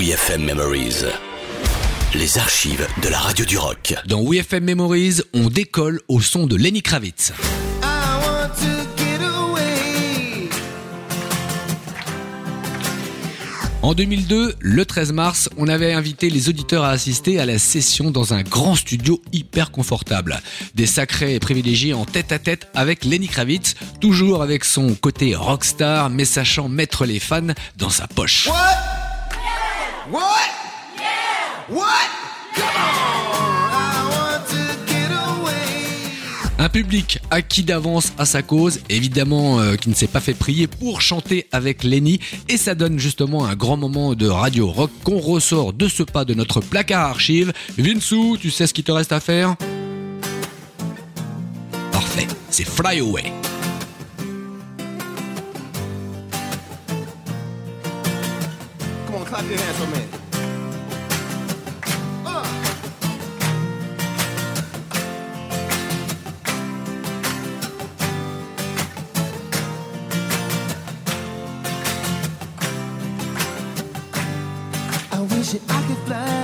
WeFM Memories. Les archives de la radio du rock. Dans WeFM Memories, on décolle au son de Lenny Kravitz. En 2002, le 13 mars, on avait invité les auditeurs à assister à la session dans un grand studio hyper confortable. Des sacrés privilégiés en tête à tête avec Lenny Kravitz, toujours avec son côté rockstar, mais sachant mettre les fans dans sa poche. What? What? What? Come on! I want to get away. Un public acquis d'avance à sa cause, évidemment euh, qui ne s'est pas fait prier pour chanter avec Lenny, et ça donne justement un grand moment de radio rock qu'on ressort de ce pas de notre placard archive. Vinsou, tu sais ce qu'il te reste à faire? Parfait, c'est Fly Away. Clap your hands for me. I wish I could fly